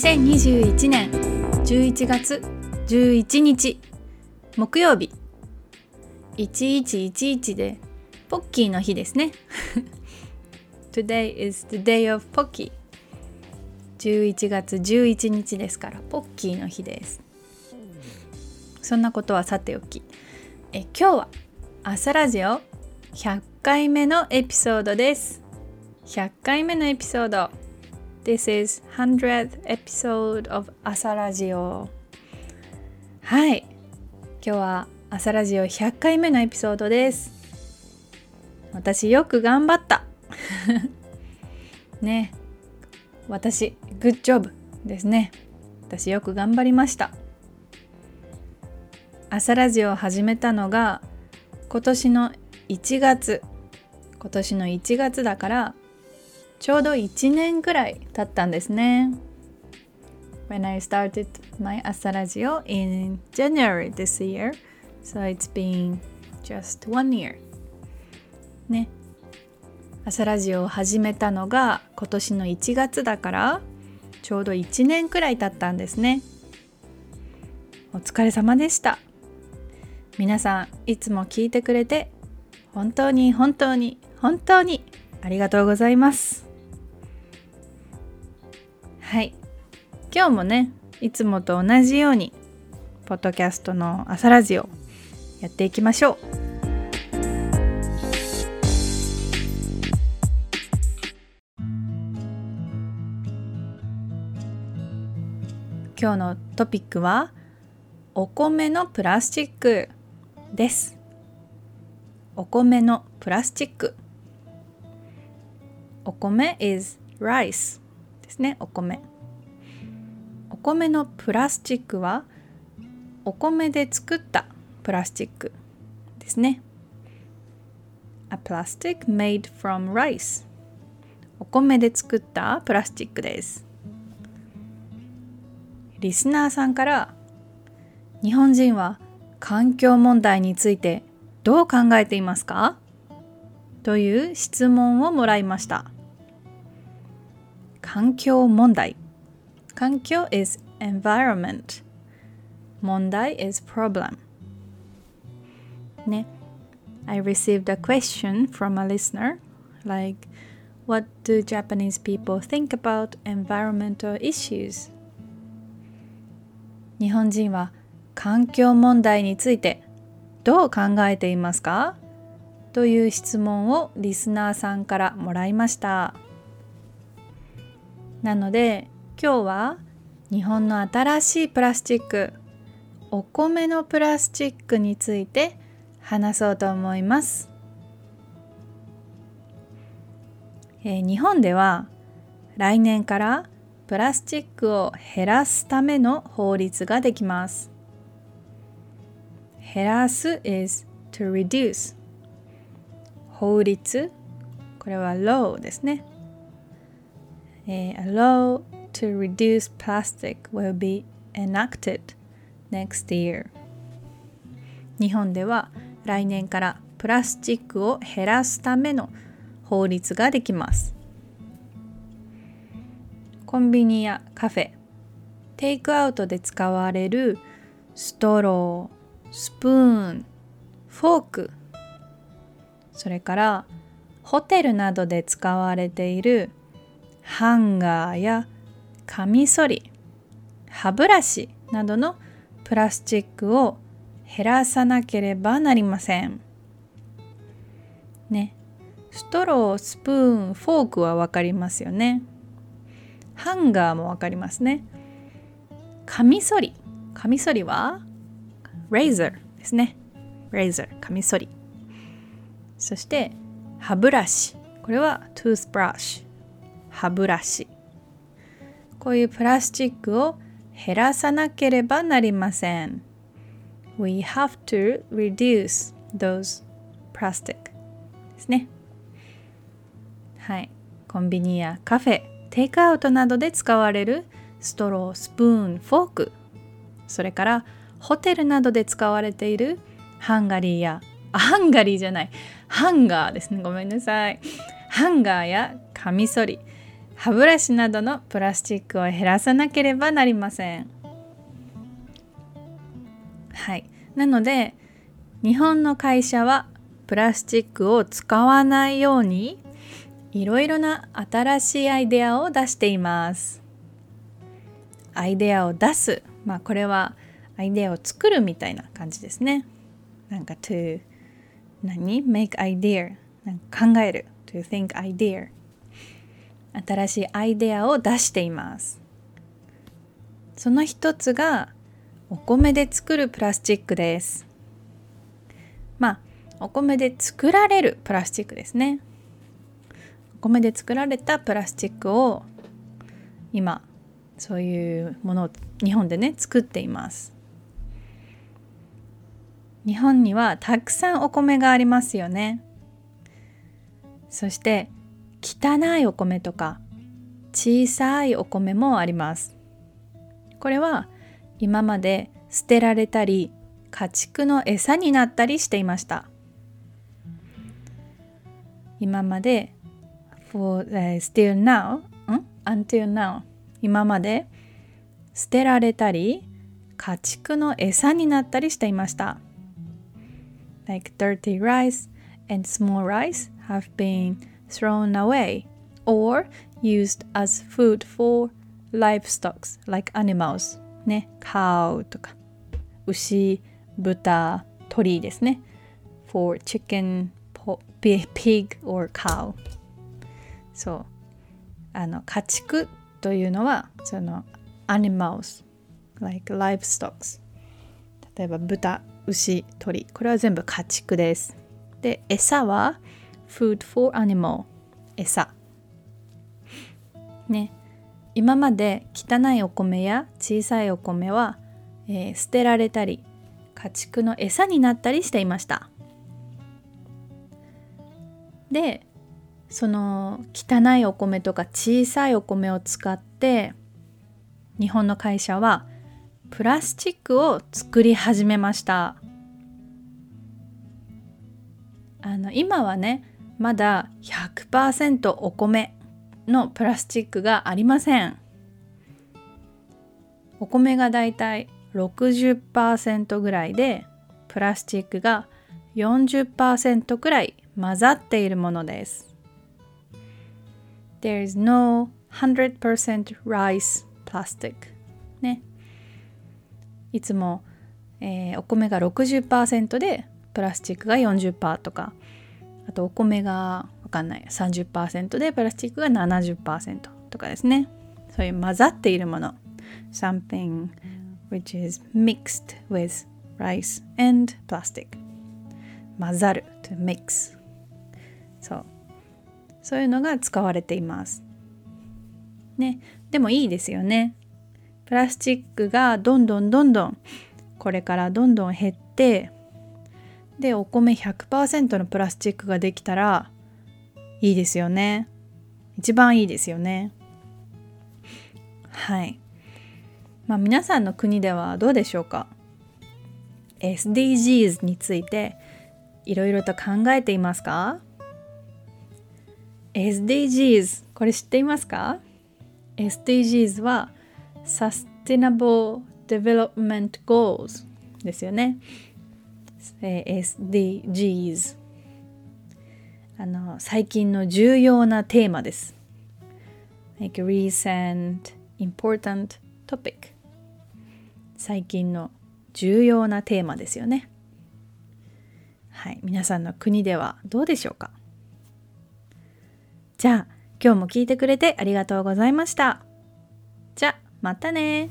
2021年11月11日木曜日。1111でポッキーの日ですね。Today is the day of Pocky 11月11日ですからポッキーの日です。そんなことはさておき。え今日は朝ラジオ100回目のエピソードです。100回目のエピソード。This is 100th episode of 朝ラジオはい。今日は朝ラジオ100回目のエピソードです。私よく頑張った。ね。私グッジョブですね。私よく頑張りました。朝ラジオを始めたのが今年の1月。今年の1月だからちょうど1年くらい経ったんですね。When I started my 朝ラジオ in January this year. So it's been just one year. ね。朝ラジオを始めたのが今年の1月だからちょうど1年くらい経ったんですね。お疲れ様でした。皆さんいつも聞いてくれて本当に本当に本当にありがとうございます。はい。今日もねいつもと同じようにポッドキャストの朝ラジオやっていきましょう。今日のトピックはお米のプラスチックです。お米のプラスチック。お米 is rice ですねお米。お米のプラスチックはお米で作ったプラスチックですね。A plastic made from rice お米で作ったプラスチックです。リスナーさんから日本人は環境問題についてどう考えていますか？という質問をもらいました。環境問題環境 is environment 問題 is problem ね I received a question from a listener like what do Japanese people think about environmental issues 日本人は環境問題についてどう考えていますかという質問をリスナーさんからもらいましたなので今日は日本の新しいプラスチックお米のプラスチックについて話そうと思います、えー、日本では来年からプラスチックを減らすための法律ができます。減らす is to reduce 法律これは law ですね。A law to reduce plastic will be enacted next year 日本では来年からプラスチックを減らすための法律ができます。コンビニやカフェテイクアウトで使われるストロースプーンフォークそれからホテルなどで使われているハンガーやカミソリ歯ブラシなどのプラスチックを減らさなければなりません。ね。ストロー、スプーン、フォークは分かりますよね。ハンガーもわかりますね。カミソリ。カミソリは razor ですね。razor カミソリ。そして歯ブラシ。これは toothbrush 歯ブラシ。こういうプラスチックを減らさなければなりません。We have to reduce those plastic ですね。はい。コンビニやカフェ、テイクアウトなどで使われるストロー、スプーン、フォークそれからホテルなどで使われているハンガリーやハンガリーじゃないハンガーですねごめんなさいハンガーやカミソリ歯ブラシなどのプラスチックを減らさなければなりません。はい。なので日本の会社はプラスチックを使わないようにいろいろな新しいアイデアを出しています。アイデアを出す。まあこれはアイデアを作るみたいな感じですね。なんか to 何？make idea なんか考える。to think idea 新しいアイデアを出しています。その一つがお米で作るプラスチックです。まあお米で作られるプラスチックですね。お米で作られたプラスチックを今そういうものを日本でね作っています。日本にはたくさんお米がありますよね。そして汚いお米とか小さいお米もあります。これは今まで捨てられたり家畜の餌になったりしていました。今まで for、uh, still now、until now 今まで捨てられたり家畜の餌になったりしていました。Like dirty rice and small rice have been thrown away or used as food for livestock like animals ね cow とか牛豚鳥ですね for chicken pig or cow そうあの家畜というのはその animals like livestock 例えば豚牛鳥これは全部家畜ですで餌は food for animal. 餌。ね。今まで汚いお米や小さいお米は、えー、捨てられたり家畜の餌になったりしていました。でその汚いお米とか小さいお米を使って日本の会社はプラスチックを作り始めました。あの今はねまだ100%お米のプラスチックがありません。お米がだいたい60%ぐらいでプラスチックが40%くらい混ざっているものです。There is no 100% rice plastic ね。いつも、えー、お米が60%でプラスチックが40%とか。とお米がわかんない。30%でプラスチックが70%とかですね。そういう混ざっているもの。something which is mixed with rice and plastic 混ざる。to mix そう。そういうのが使われています。ね。でもいいですよね。プラスチックがどんどんどんどんこれからどんどん減ってでお米100%のプラスチックができたらいいですよね。一番いいですよね。はい。まあ皆さんの国ではどうでしょうか？SDGs についていろいろと考えていますか？SDGs これ知っていますか？SDGs は Sustainable Development Goals ですよね。SDGs あの最近の重要なテーマです。Like recent important topic 最近の重要なテーマですよね。はい、皆さんの国ではどうでしょうか？じゃあ今日も聞いてくれてありがとうございました。じゃあまたね